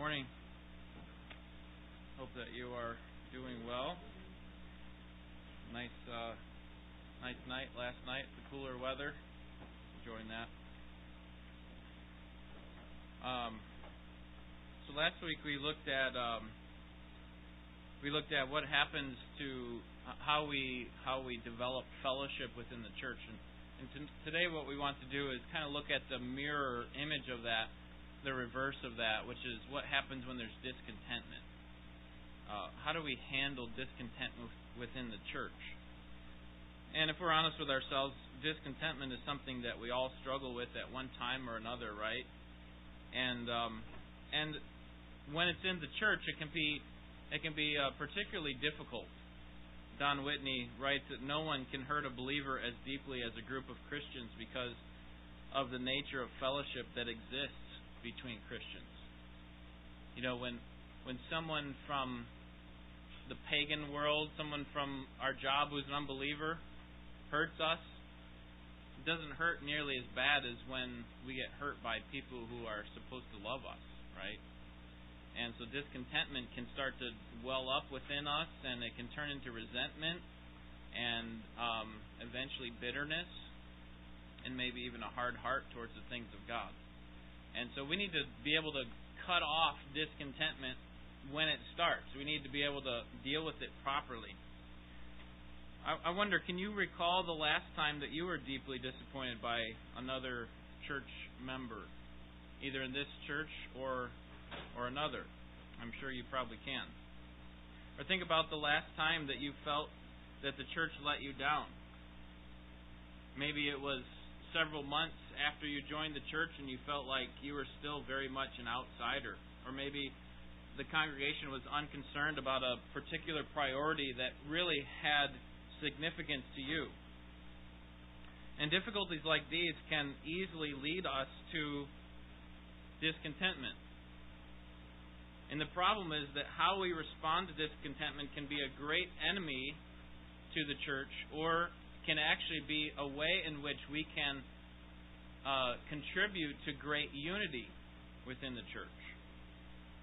morning. Hope that you are doing well. Nice, uh, nice night last night. The cooler weather. Enjoying that. Um, so last week we looked at um, we looked at what happens to how we how we develop fellowship within the church, and, and today what we want to do is kind of look at the mirror image of that the reverse of that, which is what happens when there's discontentment. Uh, how do we handle discontent within the church? And if we're honest with ourselves, discontentment is something that we all struggle with at one time or another, right? And um, and when it's in the church, it can be it can be uh, particularly difficult. Don Whitney writes that no one can hurt a believer as deeply as a group of Christians because of the nature of fellowship that exists between Christians. You know, when when someone from the pagan world, someone from our job who's an unbeliever, hurts us, it doesn't hurt nearly as bad as when we get hurt by people who are supposed to love us, right? And so discontentment can start to well up within us, and it can turn into resentment and um, eventually bitterness, and maybe even a hard heart towards the things of God. And so we need to be able to cut off discontentment when it starts. We need to be able to deal with it properly. I, I wonder, can you recall the last time that you were deeply disappointed by another church member, either in this church or or another? I'm sure you probably can. Or think about the last time that you felt that the church let you down. Maybe it was several months after you joined the church and you felt like you were still very much an outsider. Or maybe the congregation was unconcerned about a particular priority that really had significance to you. And difficulties like these can easily lead us to discontentment. And the problem is that how we respond to discontentment can be a great enemy to the church or can actually be a way in which we can uh, contribute to great unity within the church.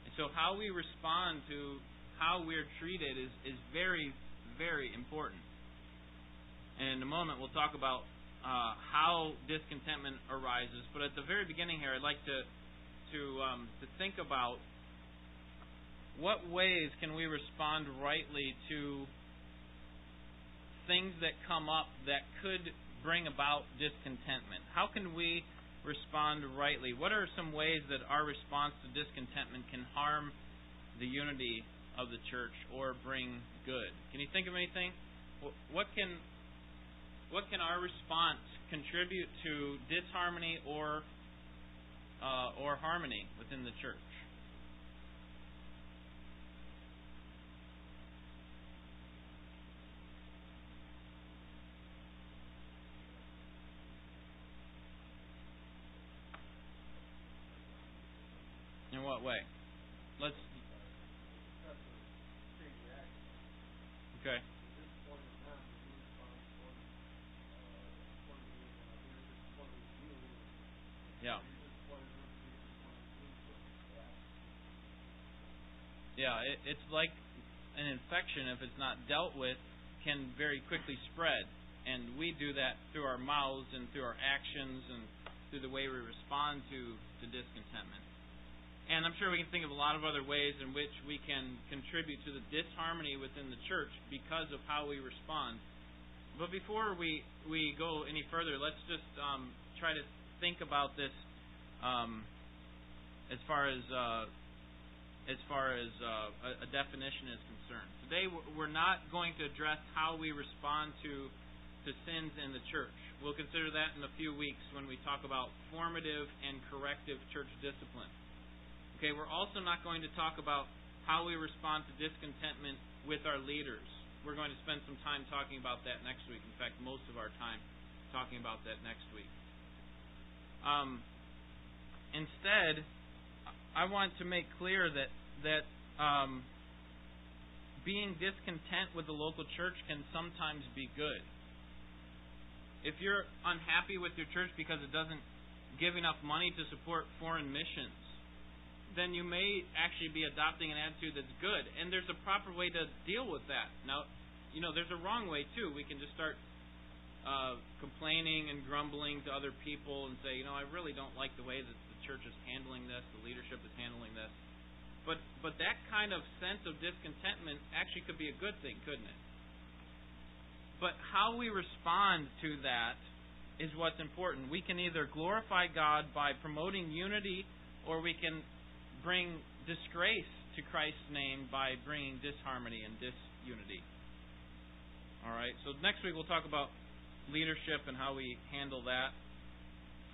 And so, how we respond to how we're treated is, is very, very important. And in a moment, we'll talk about uh, how discontentment arises. But at the very beginning here, I'd like to to um, to think about what ways can we respond rightly to things that come up that could bring about discontentment? How can we respond rightly? What are some ways that our response to discontentment can harm the unity of the church or bring good? Can you think of anything? What can what can our response contribute to disharmony or uh, or harmony within the church? In what way? Let's. Okay. Yeah. Yeah, it, it's like an infection if it's not dealt with can very quickly spread, and we do that through our mouths and through our actions and through the way we respond to to discontentment. And I'm sure we can think of a lot of other ways in which we can contribute to the disharmony within the church because of how we respond. But before we, we go any further, let's just um, try to think about this um, as far as uh, as far as uh, a, definition is concerned. Today, we're not going to address how we respond to to sins in the church. We'll consider that in a few weeks when we talk about formative and corrective church discipline. Okay, we're also not going to talk about how we respond to discontentment with our leaders. We're going to spend some time talking about that next week. In fact, most of our time talking about that next week. Um, instead, I want to make clear that that um, being discontent with the local church can sometimes be good. If you're unhappy with your church because it doesn't give enough money to support foreign missions, then you may actually be adopting an attitude that's good. And there's a proper way to deal with that. Now, you know, there's a wrong way too. We can just start uh, complaining and grumbling to other people and say, you know, I really don't like the way that the church is handling this, the leadership is handling this. But but that kind of sense of discontentment actually could be a good thing, couldn't it? But how we respond to that is what's important. We can either glorify God by promoting unity or we can bring disgrace to Christ's name by bringing disharmony and disunity. All right. So next week we'll talk about leadership and how we handle that.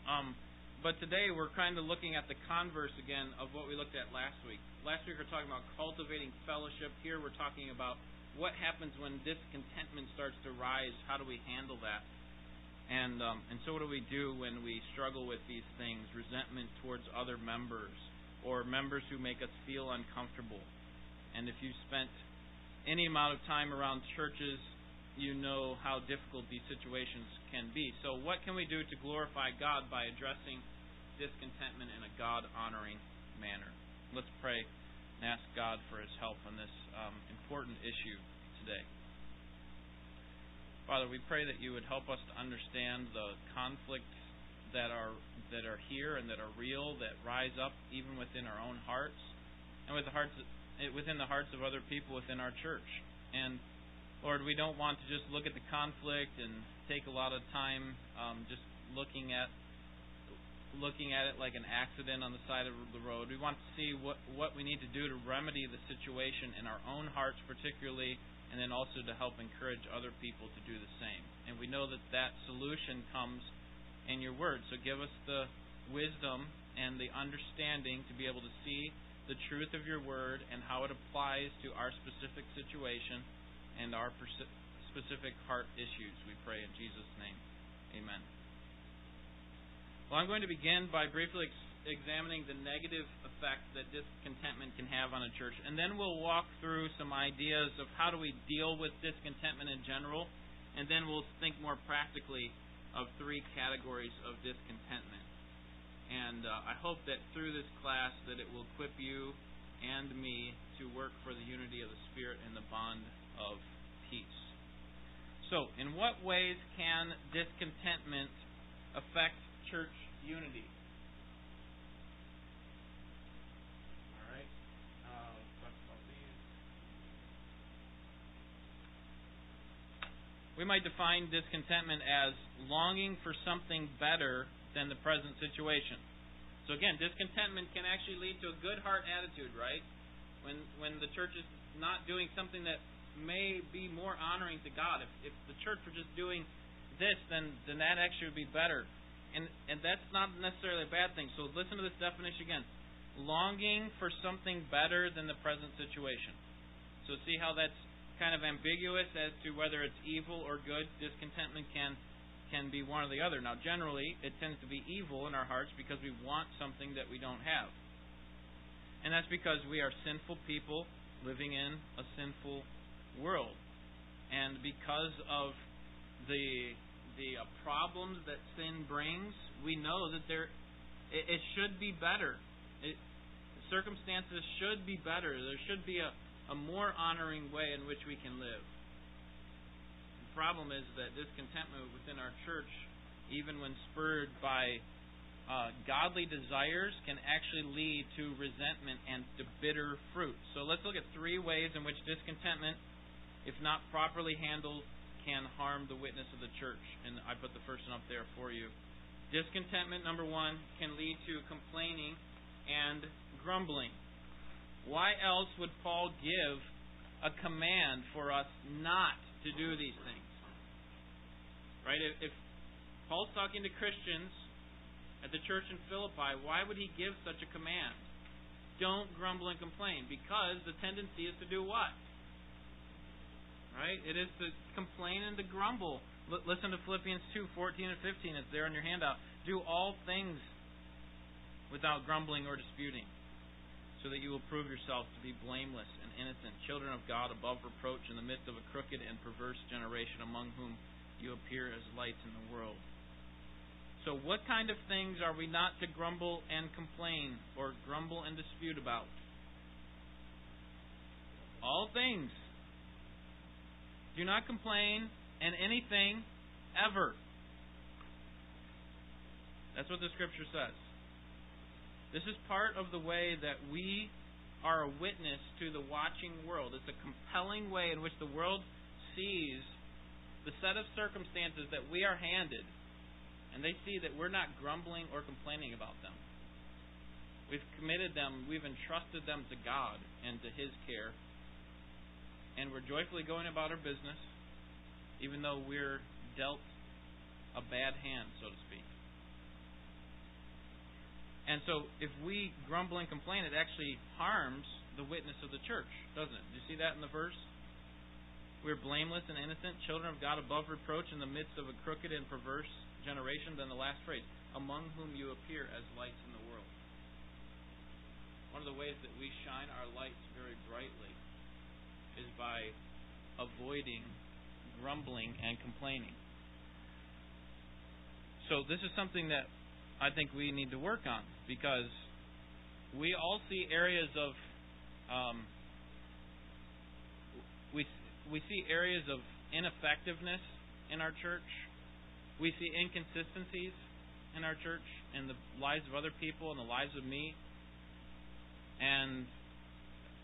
Um, but today we're kind of looking at the converse again of what we looked at last week. Last week we're talking about cultivating fellowship. Here we're talking about what happens when discontentment starts to rise. How do we handle that? And um, and so what do we do when we struggle with these things? Resentment towards other members or members who make us feel uncomfortable. And if you've spent any amount of time around churches, you know how difficult these situations can be. So what can we do to glorify God by addressing discontentment in a God honoring manner? Let's pray and ask God for his help on this um, important issue today. Father, we pray that you would help us to understand the conflicts that are that are here and that are real, that rise up even within our own hearts, and with the hearts within the hearts of other people within our church. And Lord, we don't want to just look at the conflict and take a lot of time um, just looking at looking at it like an accident on the side of the road. We want to see what what we need to do to remedy the situation in our own hearts, particularly and then also to help encourage other people to do the same. And we know that that solution comes in your word. So give us the wisdom and the understanding to be able to see the truth of your word and how it applies to our specific situation and our specific heart issues. We pray in Jesus' name. Amen. Well, I'm going to begin by briefly examining the negative effect that discontentment can have on a church. And then we'll walk through some ideas of how do we deal with discontentment in general. And then we'll think more practically of three categories of discontentment. And uh, I hope that through this class that it will equip you and me to work for the unity of the Spirit and the bond of peace. So, in what ways can discontentment affect church unity? We might define discontentment as longing for something better than the present situation. So again, discontentment can actually lead to a good heart attitude, right? When when the church is not doing something that may be more honoring to God. If if the church were just doing this, then then that actually would be better. And and that's not necessarily a bad thing. So listen to this definition again. Longing for something better than the present situation. So see how that's kind of ambiguous as to whether it's evil or good. Discontentment can can be one or the other. Now, generally, it tends to be evil in our hearts because we want something that we don't have. And that's because we are sinful people living in a sinful world. And because of the the uh, problems that sin brings, we know that there it, it should be better. It, circumstances should be better. There should be a, a more honoring way in which we can live. The problem is that discontentment within our church, even when spurred by uh, godly desires, can actually lead to resentment and to bitter fruit. So let's look at three ways in which discontentment, if not properly handled, can harm the witness of the church. And I put the first one up there for you. Discontentment, number one, can lead to complaining and grumbling. Why else would Paul give a command for us not to do these things? Right? If, Paul's talking to Christians at the church in Philippi, why would he give such a command? Don't grumble and complain. Because the tendency is to do what? Right? It is to complain and to grumble. L- listen to Philippians 2 14 and 15. It's there on your handout. Do all things without grumbling or disputing so that you will prove yourselves to be blameless and innocent, children of God above reproach in the midst of a crooked and perverse generation among whom you appear as lights in the world. So, what kind of things are we not to grumble and complain or grumble and dispute about? All things. Do not complain and anything ever. That's what the scripture says. This is part of the way that we are a witness to the watching world. It's a compelling way in which the world sees the set of circumstances that we are handed, and they see that we're not grumbling or complaining about them. We've committed them, we've entrusted them to God and to His care, and we're joyfully going about our business, even though we're dealt a bad hand, so to speak. And so, if we grumble and complain, it actually harms the witness of the church, doesn't it? Do you see that in the verse? We're blameless and innocent, children of God above reproach in the midst of a crooked and perverse generation. Then the last phrase, among whom you appear as lights in the world. One of the ways that we shine our lights very brightly is by avoiding grumbling and complaining. So, this is something that I think we need to work on because we all see areas of um, we we see areas of ineffectiveness in our church. We see inconsistencies in our church, in the lives of other people, in the lives of me, and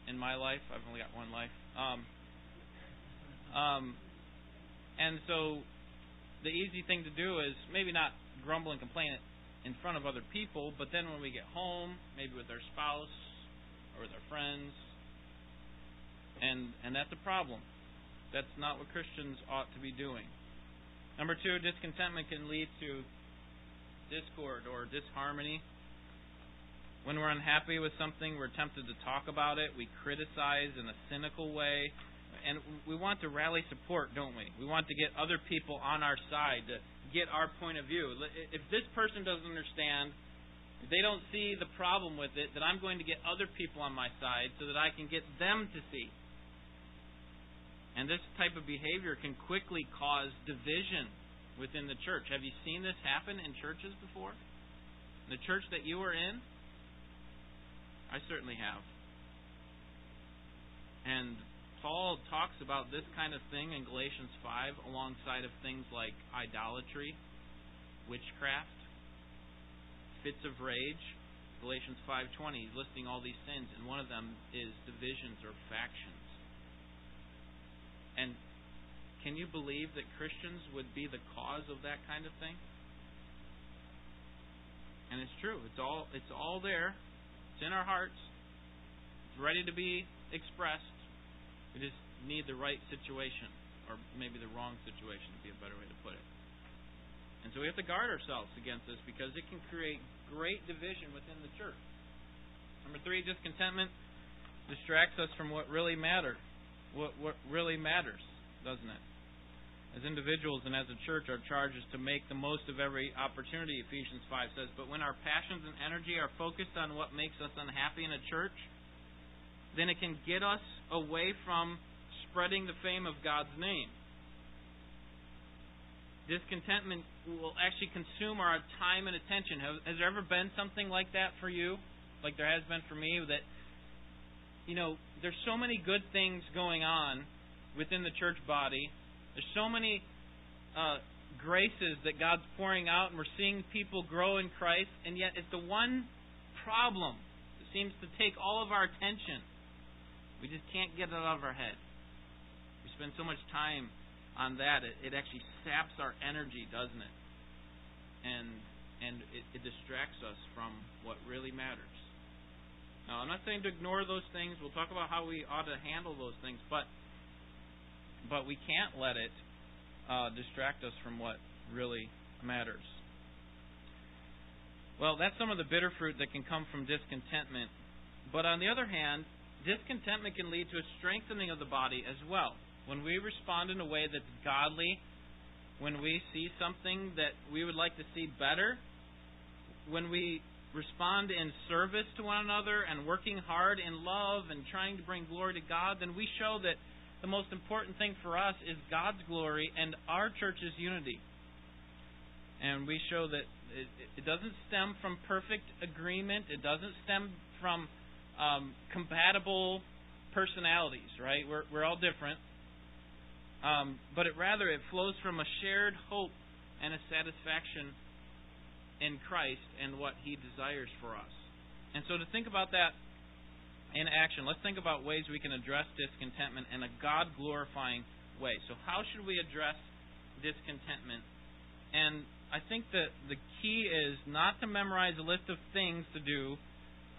in my life. I've only got one life. Um, um, and so the easy thing to do is maybe not grumble and complain in front of other people, but then when we get home, maybe with our spouse or with our friends, and and that's a problem. That's not what Christians ought to be doing. Number two, discontentment can lead to discord or disharmony. When we're unhappy with something, we're tempted to talk about it. We criticize in a cynical way. And we want to rally support, don't we? We want to get other people on our side to get our point of view. If this person doesn't understand, if they don't see the problem with it, then I'm going to get other people on my side so that I can get them to see. And this type of behavior can quickly cause division within the church. Have you seen this happen in churches before? In the church that you are in? I certainly have. And Paul talks about this kind of thing in Galatians 5 alongside of things like idolatry, witchcraft, fits of rage. Galatians 5:20 he's listing all these sins and one of them is divisions or factions. And can you believe that Christians would be the cause of that kind of thing? And it's true. It's all it's all there. It's in our hearts. It's ready to be expressed. We just need the right situation, or maybe the wrong situation would be a better way to put it. And so we have to guard ourselves against this because it can create great division within the church. Number three, discontentment distracts us from what really matters. What what really matters, doesn't it? As individuals and as a church, our charge is to make the most of every opportunity, Ephesians 5 says. But when our passions and energy are focused on what makes us unhappy in a church, then it can get us away from spreading the fame of God's name. Discontentment will actually consume our time and attention. Has there ever been something like that for you? Like there has been for me that you know, there's so many good things going on within the church body. There's so many uh, graces that God's pouring out, and we're seeing people grow in Christ, and yet it's the one problem that seems to take all of our attention. We just can't get it out of our head. We spend so much time on that, it, it actually saps our energy, doesn't it? And and it, it distracts us from what really matters. Now, I'm not saying to ignore those things. We'll talk about how we ought to handle those things, but but we can't let it uh, distract us from what really matters. Well, that's some of the bitter fruit that can come from discontentment. But on the other hand, discontentment can lead to a strengthening of the body as well. When we respond in a way that's godly, when we see something that we would like to see better, when we respond in service to one another and working hard in love and trying to bring glory to God, then we show that the most important thing for us is God's glory and our church's unity. And we show that it, it doesn't stem from perfect agreement. It doesn't stem from um, compatible personalities, right? We're, we're all different. Um, but it rather it flows from a shared hope and a satisfaction in Christ and what He desires for us. And so to think about that in action, let's think about ways we can address discontentment in a God glorifying way. So how should we address discontentment? And I think that the key is not to memorize a list of things to do,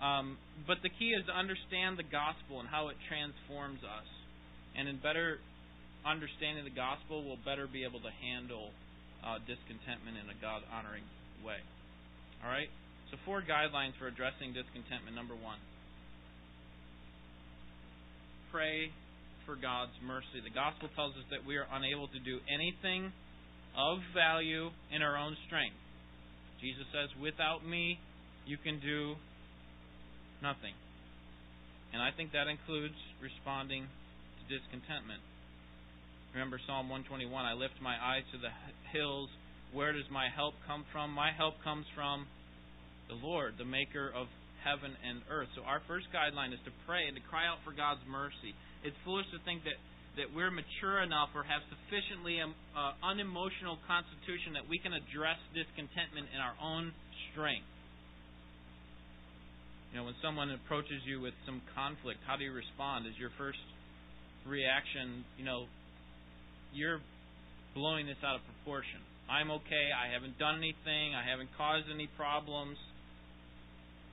um, but the key is to understand the gospel and how it transforms us. And in better understanding the gospel, we'll better be able to handle uh, discontentment in a God honoring way. All right? So, four guidelines for addressing discontentment. Number one, pray for God's mercy. The gospel tells us that we are unable to do anything of value in our own strength. Jesus says, Without me, you can do nothing. And I think that includes responding to discontentment. Remember Psalm 121 I lift my eyes to the hills. Where does my help come from? My help comes from the Lord, the maker of heaven and earth. So our first guideline is to pray and to cry out for God's mercy. It's foolish to think that that we're mature enough or have sufficiently um, uh, unemotional constitution that we can address discontentment in our own strength. You know, when someone approaches you with some conflict, how do you respond? Is your first reaction, you know, you're blowing this out of proportion. I'm okay. I haven't done anything. I haven't caused any problems.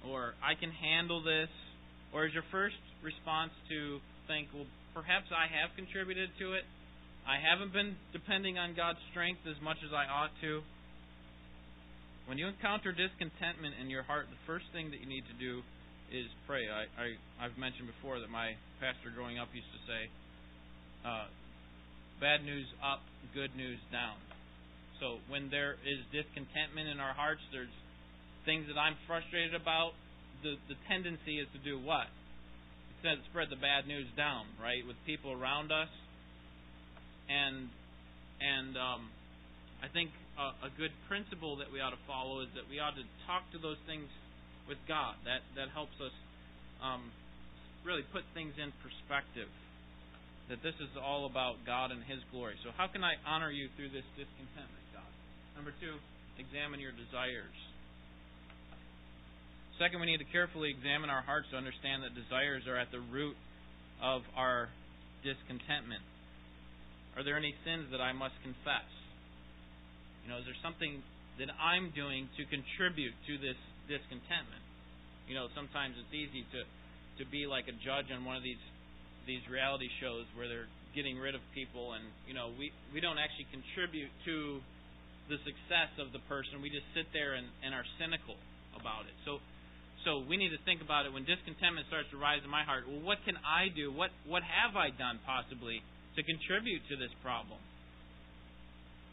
Or I can handle this. Or is your first response to think, well, perhaps I have contributed to it? I haven't been depending on God's strength as much as I ought to. When you encounter discontentment in your heart, the first thing that you need to do is pray. I, I I've mentioned before that my pastor growing up used to say, uh, bad news up, good news down. So when there is discontentment in our hearts, there's things that I'm frustrated about. The the tendency is to do what? It says spread the bad news down, right, with people around us. And and um, I think a, a good principle that we ought to follow is that we ought to talk to those things with God. That that helps us um, really put things in perspective that this is all about God and His glory. So, how can I honor you through this discontentment, God? Number two, examine your desires. Second, we need to carefully examine our hearts to understand that desires are at the root of our discontentment. Are there any sins that I must confess? You know, is there something that I'm doing to contribute to this discontentment? You know, sometimes it's easy to to be like a judge on one of these these reality shows where they're getting rid of people and you know we we don't actually contribute to the success of the person. We just sit there and, and are cynical about it. So so we need to think about it. When discontentment starts to rise in my heart well what can i do? What what have i done possibly to contribute to this problem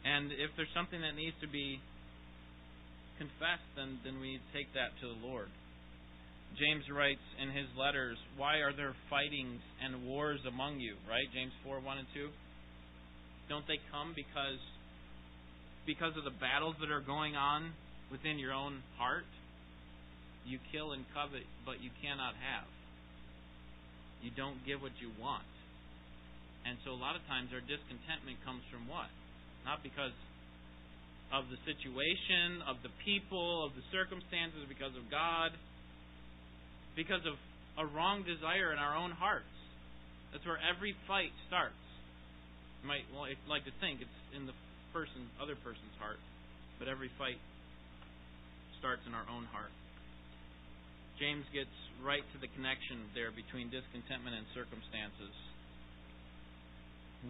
and if there's something that needs to be confessed then then we take that to the lord James writes in his letters, Why are there fightings and wars among you? Right? James 4 1 and 2. Don't they come because because of the battles that are going on within your own heart? You kill and covet, but you cannot have. You don't give what you want. And so a lot of times our discontentment comes from what? Not because of the situation, of the people, of the circumstances, because of God because of a wrong desire in our own hearts. That's where every fight starts. You might well, like to think it's in the person, other person's heart, but every fight starts in our own heart. James gets right to the connection there between discontentment and circumstances.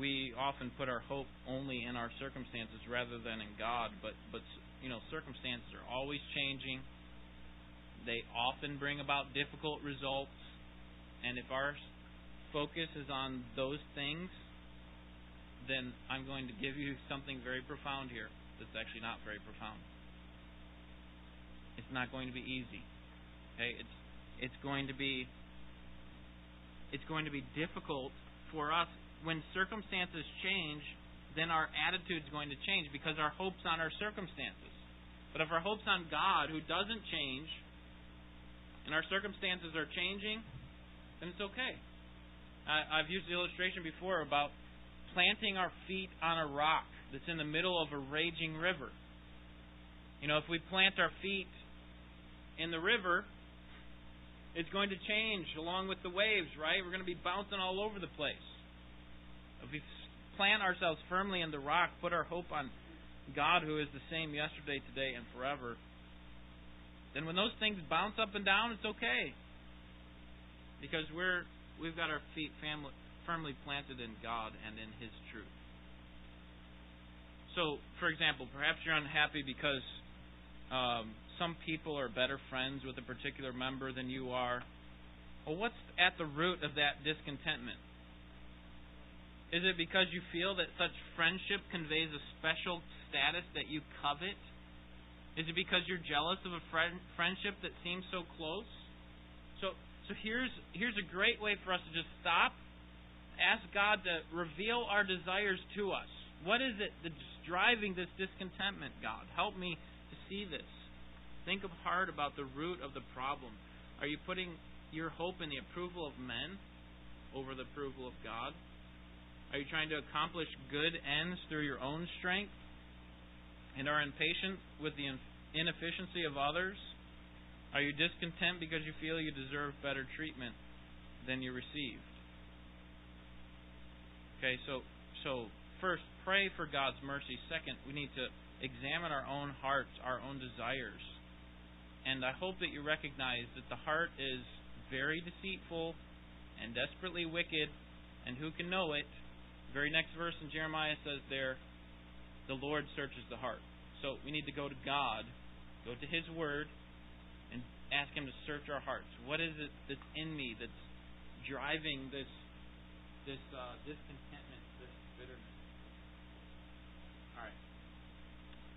We often put our hope only in our circumstances rather than in God, but but you know circumstances are always changing they often bring about difficult results. And if our focus is on those things, then I'm going to give you something very profound here that's actually not very profound. It's not going to be easy. Okay? It's it's going to be it's going to be difficult for us when circumstances change. then our attitude's going to change because our hope's on our circumstances. But if our hope's on God, who doesn't change, and our circumstances are changing, then it's okay. I, I've used the illustration before about planting our feet on a rock that's in the middle of a raging river. You know, if we plant our feet in the river, it's going to change along with the waves, right? We're going to be bouncing all over the place. If we plant ourselves firmly in the rock, put our hope on God who is the same yesterday, today, and forever, then when those things bounce up and down, it's okay. Because we're we've got our feet family, firmly planted in God and in His truth. So, for example, perhaps you're unhappy because um, some people are better friends with a particular member than you are. Well, what's at the root of that discontentment? Is it because you feel that such friendship conveys a special status that you covet? Is it because you're jealous of a friend, friendship that seems so close? So, so here's here's a great way for us to just stop, ask God to reveal our desires to us. What is it that's driving this discontentment, God? Help me to see this. Think hard about the root of the problem. Are you putting your hope in the approval of men over the approval of God? Are you trying to accomplish good ends through your own strength and are impatient with the inefficiency of others? Are you discontent because you feel you deserve better treatment than you received? Okay, so so first pray for God's mercy. Second, we need to examine our own hearts, our own desires. And I hope that you recognize that the heart is very deceitful and desperately wicked, and who can know it? Very next verse in Jeremiah says there, the Lord searches the heart. So we need to go to God, go to His Word, and ask Him to search our hearts. What is it that's in me that's driving this this uh, discontentment, this bitterness? All right.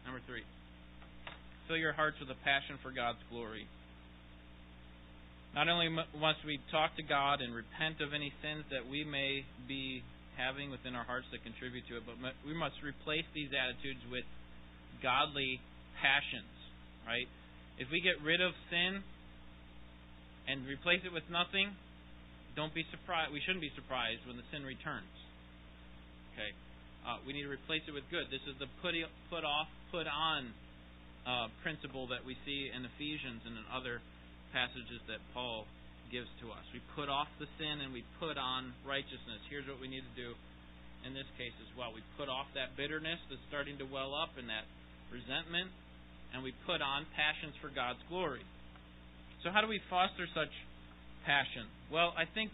Number three. Fill your hearts with a passion for God's glory. Not only must we talk to God and repent of any sins that we may be having within our hearts that contribute to it, but we must replace these attitudes with godly passions, right? If we get rid of sin and replace it with nothing, don't be surprised. We shouldn't be surprised when the sin returns. Okay, uh, we need to replace it with good. This is the put put off, put on uh, principle that we see in Ephesians and in other passages that Paul gives to us. We put off the sin and we put on righteousness. Here's what we need to do in this case as well. We put off that bitterness that's starting to well up and that resentment, and we put on passions for God's glory. So, how do we foster such passion? Well, I think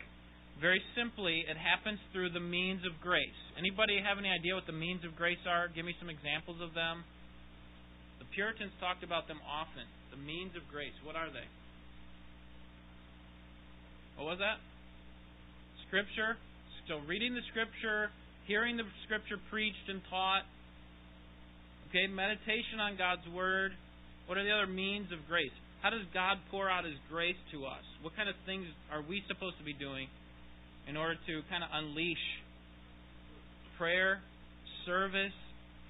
very simply it happens through the means of grace. Anybody have any idea what the means of grace are? Give me some examples of them. The Puritans talked about them often. The means of grace, what are they? What was that? Scripture. So reading the Scripture, hearing the Scripture preached and taught. Okay, meditation on God's Word. What are the other means of grace? How does God pour out His grace to us? What kind of things are we supposed to be doing in order to kind of unleash prayer, service,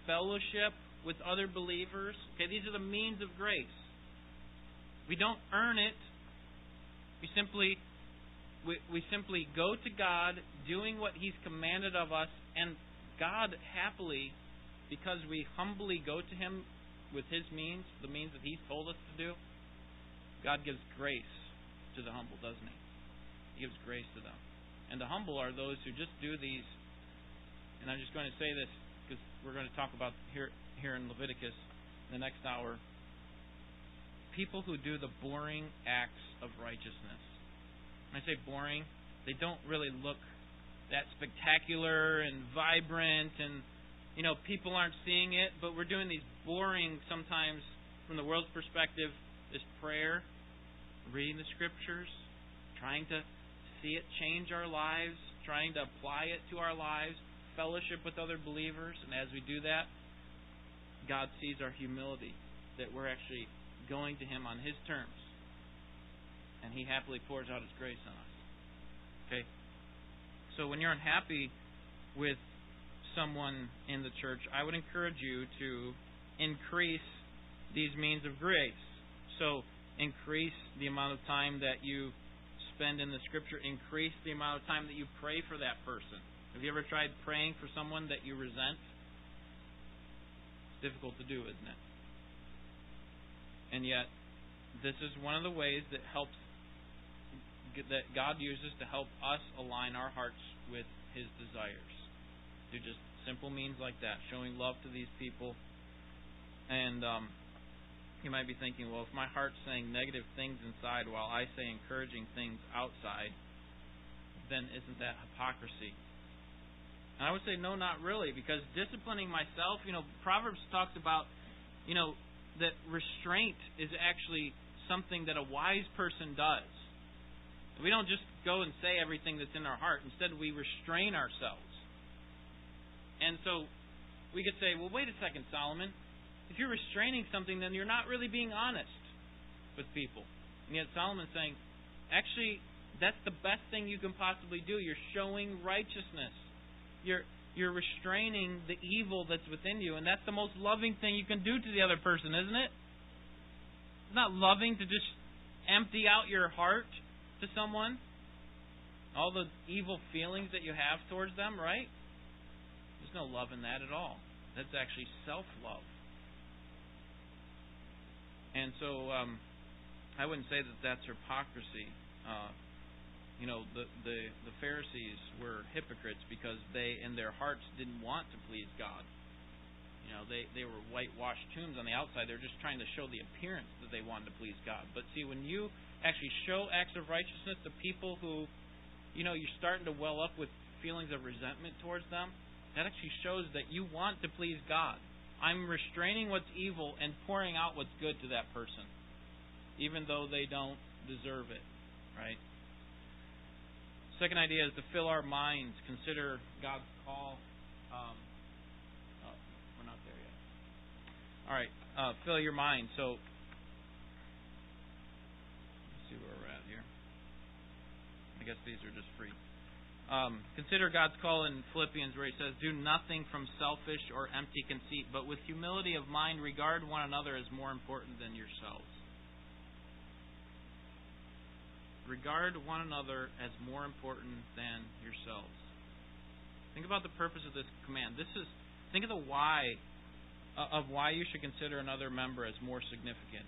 fellowship with other believers? Okay, these are the means of grace. We don't earn it. We simply we, we simply go to God doing what He's commanded of us, and God happily, because we humbly go to Him with His means, the means that He's told us to do, God gives grace to the humble, doesn't He? He gives grace to them. And the humble are those who just do these. And I'm just going to say this because we're going to talk about here here in Leviticus in the next hour. People who do the boring acts of righteousness when I say boring, they don't really look that spectacular and vibrant and you know people aren't seeing it but we're doing these boring sometimes from the world's perspective this prayer reading the scriptures trying to see it change our lives trying to apply it to our lives fellowship with other believers and as we do that God sees our humility that we're actually going to him on his terms and He happily pours out His grace on us. Okay? So when you're unhappy with someone in the church, I would encourage you to increase these means of grace. So, increase the amount of time that you spend in the Scripture, increase the amount of time that you pray for that person. Have you ever tried praying for someone that you resent? It's difficult to do, isn't it? And yet, this is one of the ways that helps that God uses to help us align our hearts with His desires. Do just simple means like that, showing love to these people. And um, you might be thinking, well, if my heart's saying negative things inside while I say encouraging things outside, then isn't that hypocrisy? And I would say, no, not really, because disciplining myself, you know, Proverbs talks about, you know, that restraint is actually something that a wise person does. We don't just go and say everything that's in our heart. Instead, we restrain ourselves. And so we could say, well, wait a second, Solomon if you're restraining something, then you're not really being honest with people. And yet Solomon's saying, actually, that's the best thing you can possibly do. You're showing righteousness. You're you're restraining the evil that's within you, and that's the most loving thing you can do to the other person, isn't it? It's not loving to just empty out your heart to someone, all the evil feelings that you have towards them, right? There's no love in that at all. That's actually self love. And so um, I wouldn't say that that's hypocrisy. Uh, you know, the, the the Pharisees were hypocrites because they, in their hearts, didn't want to please God. You know, they they were whitewashed tombs on the outside. They're just trying to show the appearance that they wanted to please God. But see, when you actually show acts of righteousness to people who, you know, you're starting to well up with feelings of resentment towards them, that actually shows that you want to please God. I'm restraining what's evil and pouring out what's good to that person, even though they don't deserve it, right? Second idea is to fill our minds, consider God's call. Um, oh, we're not there yet. All right, uh, fill your mind. So, let's see where we're at here. I guess these are just free. Um, consider God's call in Philippians where he says, Do nothing from selfish or empty conceit, but with humility of mind regard one another as more important than yourselves. Regard one another as more important than yourselves. Think about the purpose of this command. This is think of the why uh, of why you should consider another member as more significant.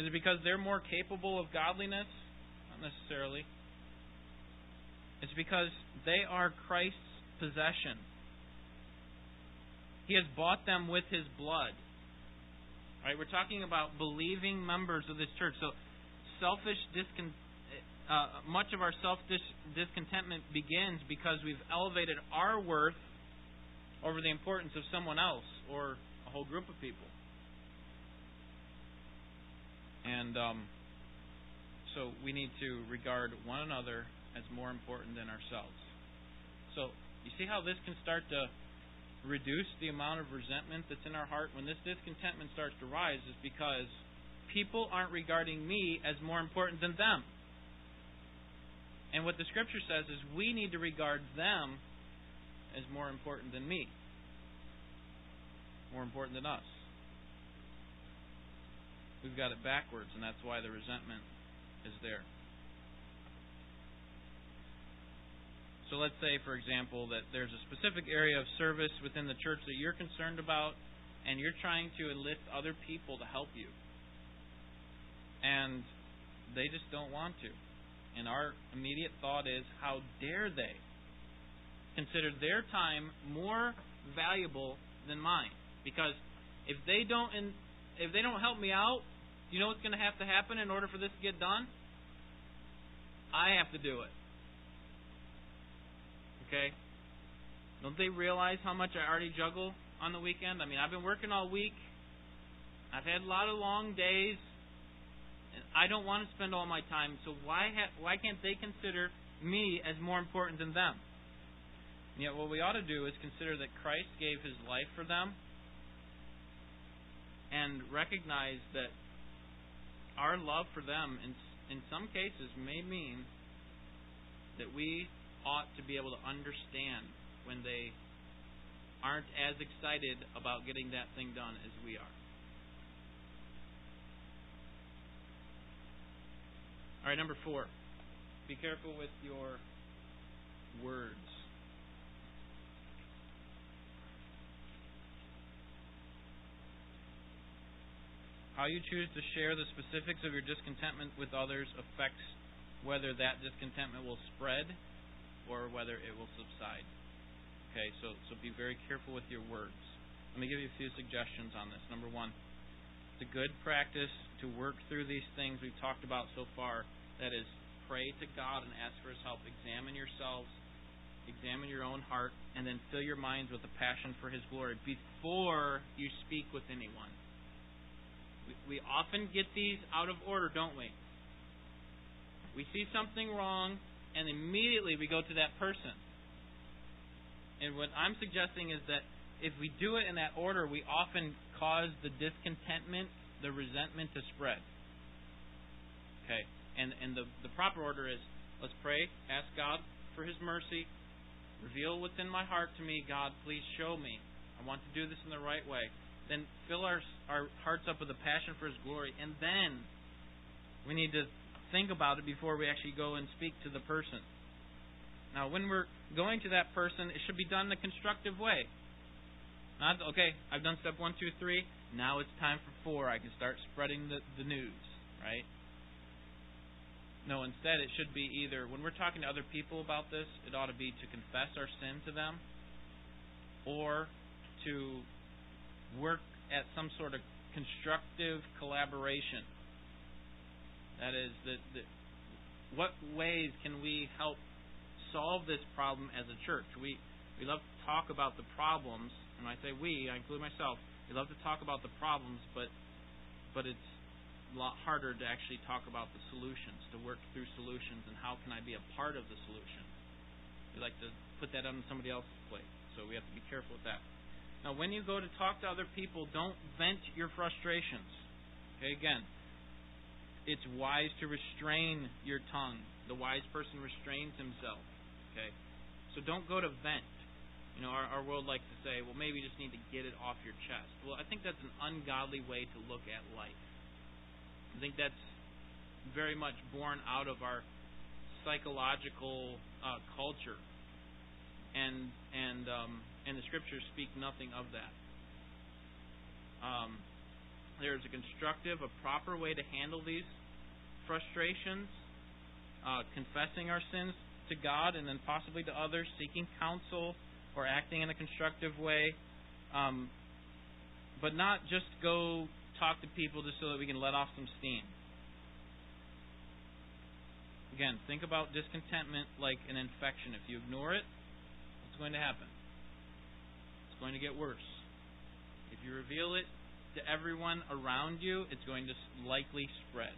Is it because they're more capable of godliness? Not necessarily. It's because they are Christ's possession. He has bought them with his blood. Right? We're talking about believing members of this church. So selfish discon- uh, much of our self discontentment begins because we've elevated our worth over the importance of someone else or a whole group of people. And um, so we need to regard one another as more important than ourselves. So, you see how this can start to reduce the amount of resentment that's in our heart when this discontentment starts to rise is because people aren't regarding me as more important than them. And what the scripture says is we need to regard them as more important than me, more important than us. We've got it backwards, and that's why the resentment is there. So let's say, for example, that there's a specific area of service within the church that you're concerned about, and you're trying to enlist other people to help you. And they just don't want to. And our immediate thought is, how dare they consider their time more valuable than mine? Because if they don't if they don't help me out, you know what's going to have to happen in order for this to get done? I have to do it. Okay? Don't they realize how much I already juggle on the weekend? I mean, I've been working all week. I've had a lot of long days. And I don't want to spend all my time. So why ha- why can't they consider me as more important than them? And yet, what we ought to do is consider that Christ gave His life for them, and recognize that our love for them, in in some cases, may mean that we ought to be able to understand when they aren't as excited about getting that thing done as we are. All right, number four. Be careful with your words. How you choose to share the specifics of your discontentment with others affects whether that discontentment will spread or whether it will subside. Okay, so so be very careful with your words. Let me give you a few suggestions on this. Number one, it's a good practice to work through these things we've talked about so far. That is, pray to God and ask for His help. Examine yourselves, examine your own heart, and then fill your minds with a passion for His glory before you speak with anyone. We, we often get these out of order, don't we? We see something wrong, and immediately we go to that person. And what I'm suggesting is that if we do it in that order, we often cause the discontentment, the resentment to spread. Okay, and and the the proper order is let's pray, ask God for His mercy, reveal what's in my heart to me. God, please show me. I want to do this in the right way then fill our our hearts up with a passion for His glory, and then we need to think about it before we actually go and speak to the person. Now, when we're going to that person, it should be done in a constructive way. Not okay. I've done step one, two, three. Now it's time for four. I can start spreading the the news, right? No, instead it should be either when we're talking to other people about this, it ought to be to confess our sin to them, or to work at some sort of constructive collaboration. That is, that, that what ways can we help solve this problem as a church? We we love to talk about the problems, and when I say we, I include myself. We love to talk about the problems, but but it's a lot harder to actually talk about the solutions, to work through solutions, and how can I be a part of the solution. We like to put that on somebody else's plate, so we have to be careful with that. Now, when you go to talk to other people, don't vent your frustrations. Okay, again, it's wise to restrain your tongue. The wise person restrains himself. Okay, so don't go to vent. You know, our, our world likes to say, well, maybe you just need to get it off your chest. Well, I think that's an ungodly way to look at life. I think that's very much born out of our psychological uh, culture and and um, and the scriptures speak nothing of that. Um, there is a constructive, a proper way to handle these frustrations, uh, confessing our sins to God and then possibly to others, seeking counsel or acting in a constructive way, um, but not just go talk to people just so that we can let off some steam. Again, think about discontentment like an infection. If you ignore it, what's going to happen? It's going to get worse. If you reveal it to everyone around you, it's going to likely spread.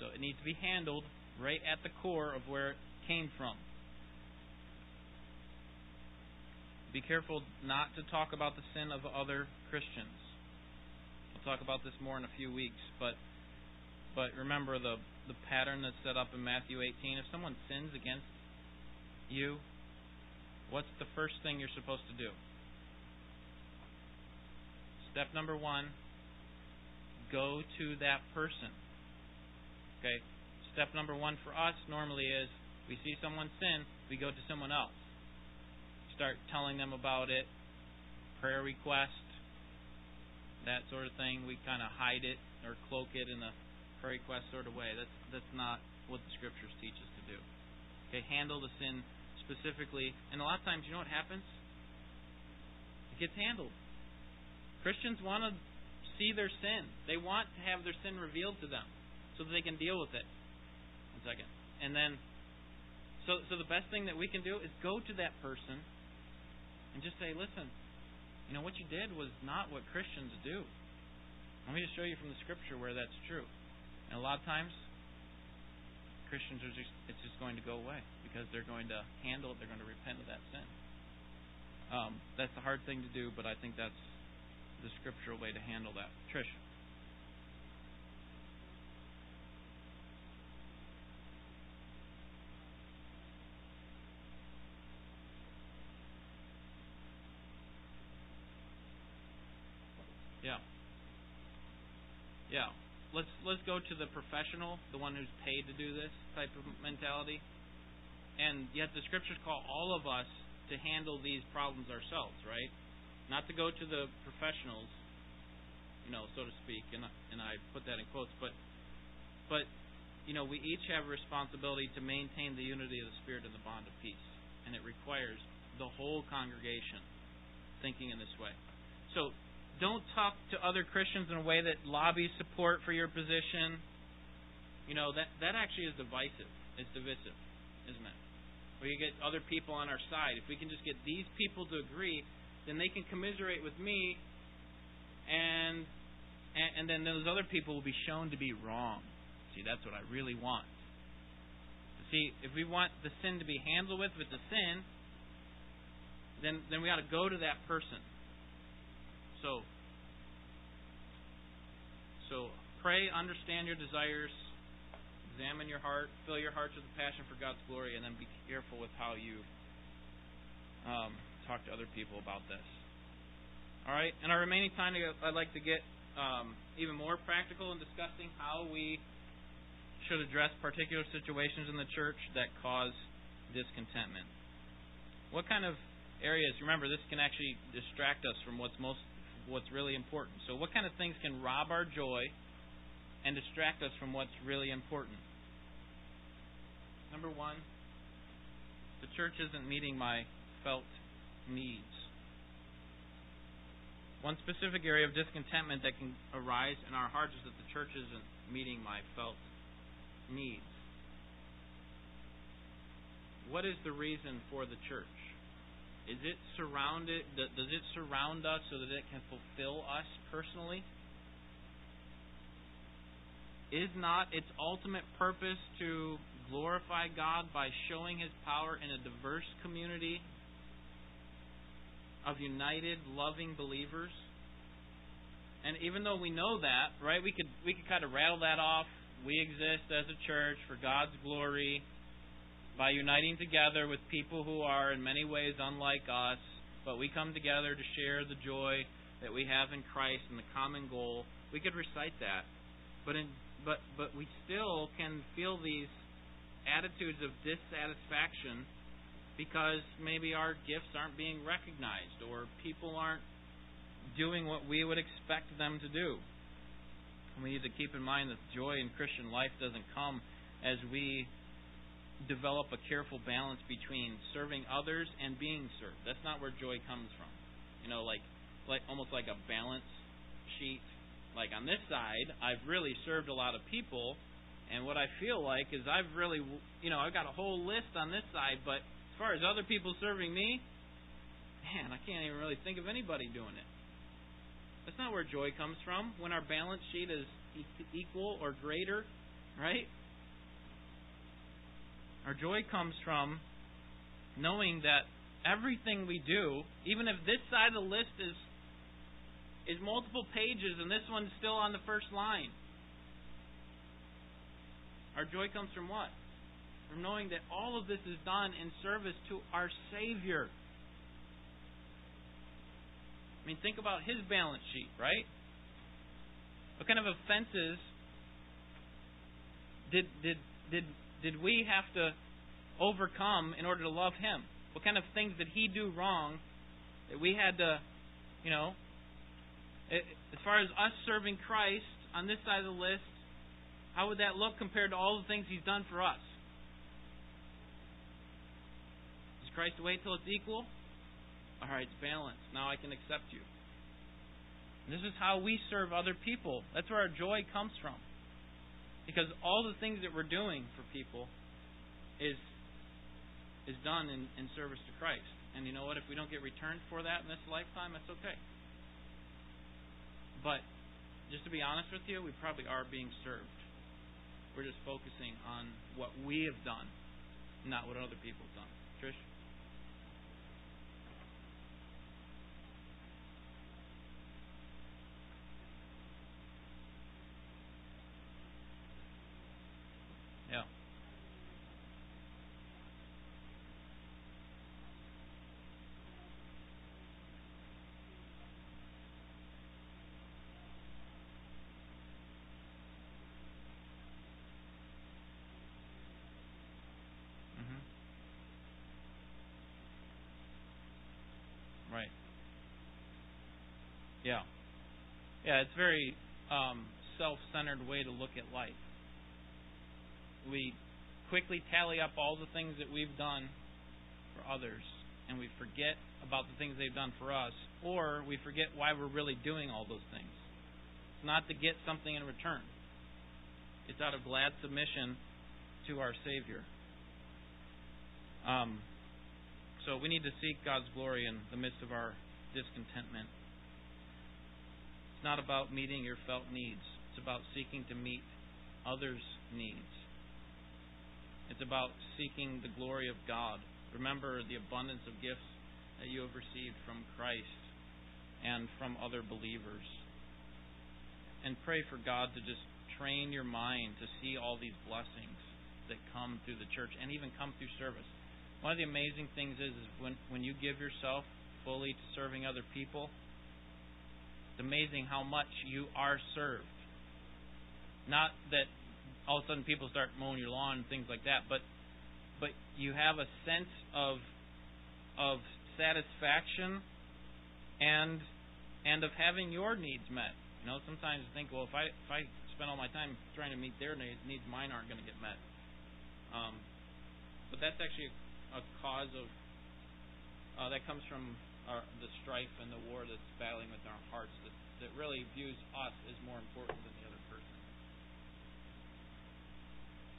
So it needs to be handled right at the core of where it came from. Be careful not to talk about the sin of other Christians. We'll talk about this more in a few weeks, but but remember the the pattern that's set up in Matthew 18. If someone sins against you, what's the first thing you're supposed to do? Step number one go to that person. Okay? Step number one for us normally is we see someone sin, we go to someone else. Start telling them about it, prayer request, that sort of thing. We kind of hide it or cloak it in a prayer request sort of way. That's that's not what the scriptures teach us to do. Okay, handle the sin specifically. And a lot of times, you know what happens? It gets handled. Christians want to see their sin. They want to have their sin revealed to them so that they can deal with it. One second. And then, so so the best thing that we can do is go to that person and just say, listen, you know what you did was not what Christians do. Let me just show you from the Scripture where that's true. And a lot of times, Christians are just it's just going to go away because they're going to handle it. They're going to repent of that sin. Um, that's a hard thing to do, but I think that's the scriptural way to handle that. Trish. Yeah. Let's let's go to the professional, the one who's paid to do this type of mentality. And yet the scriptures call all of us to handle these problems ourselves, right? Not to go to the professionals, you know, so to speak, and and I put that in quotes, but but you know, we each have a responsibility to maintain the unity of the spirit and the bond of peace, and it requires the whole congregation thinking in this way. So don't talk to other Christians in a way that lobbies support for your position. You know, that that actually is divisive. It's divisive, isn't it? We get other people on our side. If we can just get these people to agree, then they can commiserate with me and and, and then those other people will be shown to be wrong. See, that's what I really want. See, if we want the sin to be handled with, with the sin, then then we got to go to that person so, so pray, understand your desires, examine your heart, fill your hearts with a passion for God's glory, and then be careful with how you um, talk to other people about this. All right. In our remaining time, I'd like to get um, even more practical in discussing how we should address particular situations in the church that cause discontentment. What kind of areas? Remember, this can actually distract us from what's most what's really important. So, what kind of things can rob our joy and distract us from what's really important? Number one, the church isn't meeting my felt needs. One specific area of discontentment that can arise in our hearts is that the church isn't meeting my felt needs. What is the reason for the church? Is it surrounded? Does it surround us so that it can fulfill us personally? Is not its ultimate purpose to glorify God by showing His power in a diverse community of united, loving believers? And even though we know that, right, we could we could kind of rattle that off. We exist as a church for God's glory by uniting together with people who are in many ways unlike us, but we come together to share the joy that we have in Christ and the common goal. We could recite that, but in, but but we still can feel these attitudes of dissatisfaction because maybe our gifts aren't being recognized or people aren't doing what we would expect them to do. And we need to keep in mind that joy in Christian life doesn't come as we develop a careful balance between serving others and being served. That's not where joy comes from. You know, like like almost like a balance sheet. Like on this side, I've really served a lot of people, and what I feel like is I've really, you know, I've got a whole list on this side, but as far as other people serving me, man, I can't even really think of anybody doing it. That's not where joy comes from. When our balance sheet is equal or greater, right? Our joy comes from knowing that everything we do, even if this side of the list is is multiple pages and this one's still on the first line. Our joy comes from what? From knowing that all of this is done in service to our Savior. I mean, think about his balance sheet, right? What kind of offenses did did did did we have to overcome in order to love Him? What kind of things did He do wrong that we had to, you know, as far as us serving Christ on this side of the list, how would that look compared to all the things He's done for us? Does Christ wait till it's equal? All right, it's balanced. Now I can accept you. And this is how we serve other people. That's where our joy comes from. Because all the things that we're doing for people is is done in, in service to Christ. And you know what? If we don't get returned for that in this lifetime, that's okay. But just to be honest with you, we probably are being served. We're just focusing on what we have done, not what other people have done. Trish? Yeah. Yeah, it's very um, self-centered way to look at life. We quickly tally up all the things that we've done for others, and we forget about the things they've done for us, or we forget why we're really doing all those things. It's not to get something in return. It's out of glad submission to our Savior. Um, so we need to seek God's glory in the midst of our discontentment. It's not about meeting your felt needs. It's about seeking to meet others' needs. It's about seeking the glory of God. Remember the abundance of gifts that you have received from Christ and from other believers. And pray for God to just train your mind to see all these blessings that come through the church and even come through service. One of the amazing things is, is when, when you give yourself fully to serving other people, it's amazing how much you are served. Not that all of a sudden people start mowing your lawn and things like that, but but you have a sense of of satisfaction and and of having your needs met. You know, sometimes I think, well, if I if I spend all my time trying to meet their needs, mine aren't going to get met. Um, but that's actually a cause of uh, that comes from our, the strife and the war that's battling with our hearts that, that really views us as more important than the other person.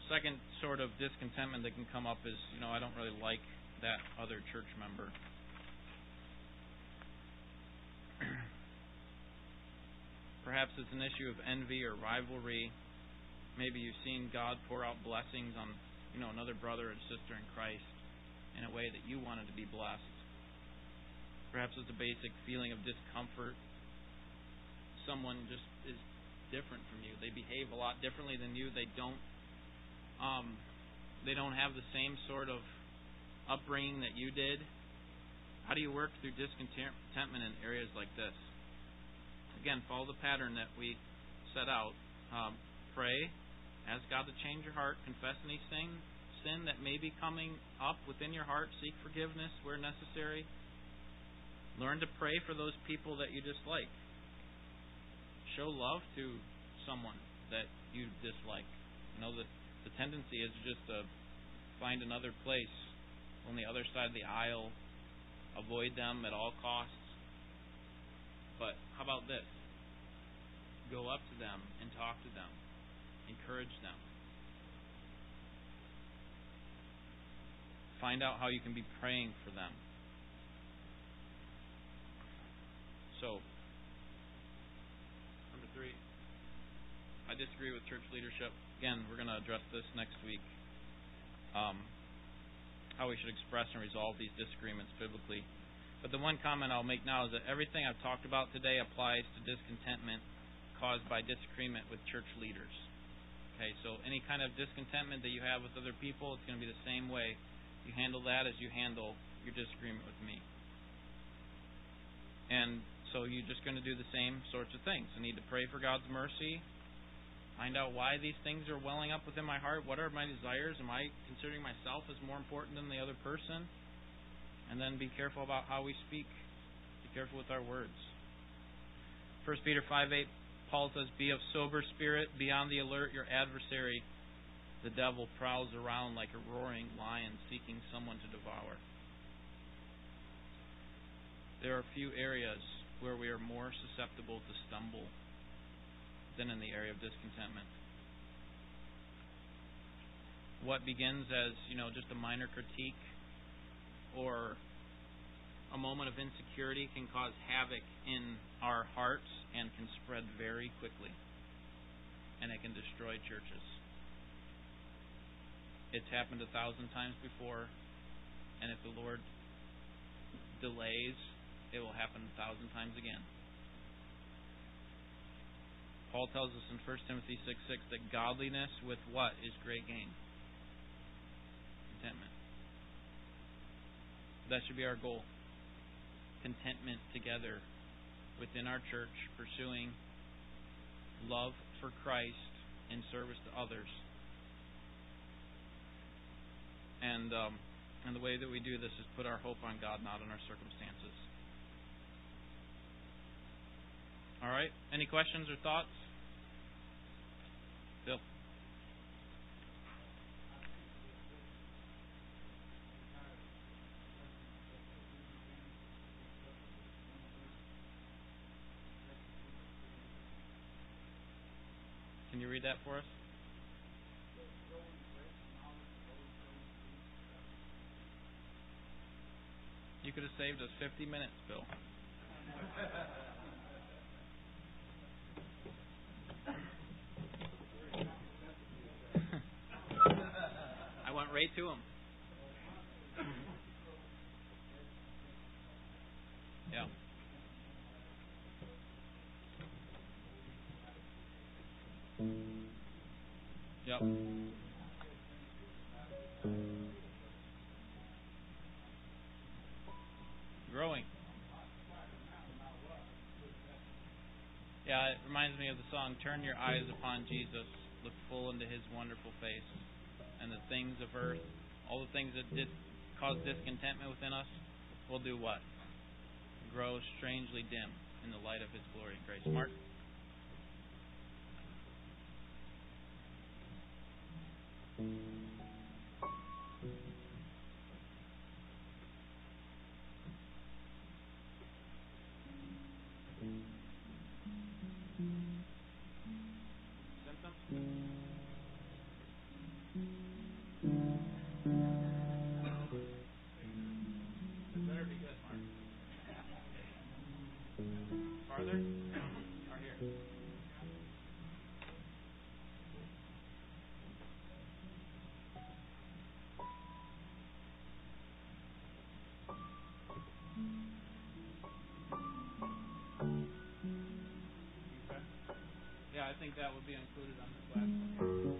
Second sort of discontentment that can come up is, you know, I don't really like that other church member. Perhaps it's an issue of envy or rivalry. Maybe you've seen God pour out blessings on, you know, another brother or sister in Christ in a way that you wanted to be blessed. Perhaps it's a basic feeling of discomfort. Someone just is different from you. They behave a lot differently than you. They don't um, they don't have the same sort of upbringing that you did. How do you work through discontentment in areas like this? Again, follow the pattern that we set out. Um, pray, ask God to change your heart, confess any sin, sin that may be coming up within your heart, seek forgiveness where necessary. Learn to pray for those people that you dislike. Show love to someone that you dislike. You know that the tendency is just to find another place on the other side of the aisle, avoid them at all costs. But how about this? Go up to them and talk to them, encourage them. Find out how you can be praying for them. So, number three, I disagree with church leadership. Again, we're going to address this next week. Um, how we should express and resolve these disagreements biblically. But the one comment I'll make now is that everything I've talked about today applies to discontentment caused by disagreement with church leaders. Okay, so any kind of discontentment that you have with other people, it's going to be the same way you handle that as you handle your disagreement with me. And so you're just going to do the same sorts of things. I need to pray for God's mercy, find out why these things are welling up within my heart. What are my desires? Am I considering myself as more important than the other person? And then be careful about how we speak. Be careful with our words. 1 Peter 5 8, Paul says, Be of sober spirit, be on the alert. Your adversary, the devil prowls around like a roaring lion seeking someone to devour. There are a few areas where we are more susceptible to stumble than in the area of discontentment. What begins as, you know, just a minor critique or a moment of insecurity can cause havoc in our hearts and can spread very quickly. And it can destroy churches. It's happened a thousand times before, and if the Lord delays, it will happen a thousand times again. Paul tells us in 1 Timothy 6 6 that godliness with what is great gain? Contentment. That should be our goal. Contentment together within our church, pursuing love for Christ in service to others and um, and the way that we do this is put our hope on God, not on our circumstances. All right. Any questions or thoughts? Bill. Can you read that for us? You could have saved us 50 minutes, Bill. I right to him. Yeah. Yep. Growing. Yeah, it reminds me of the song Turn Your Eyes Upon Jesus, look full into his wonderful face. And the things of earth, all the things that did cause discontentment within us, will do what? Grow strangely dim in the light of his glory and grace. Mark? I think that would be included on this last one.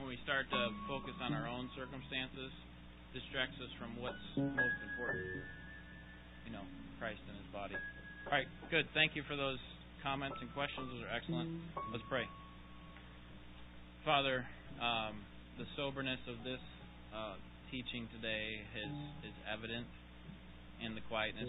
When we start to focus on our own circumstances, distracts us from what's most important. You know, Christ and His body. All right, good. Thank you for those comments and questions. Those are excellent. Let's pray. Father, um, the soberness of this uh, teaching today is is evident in the quietness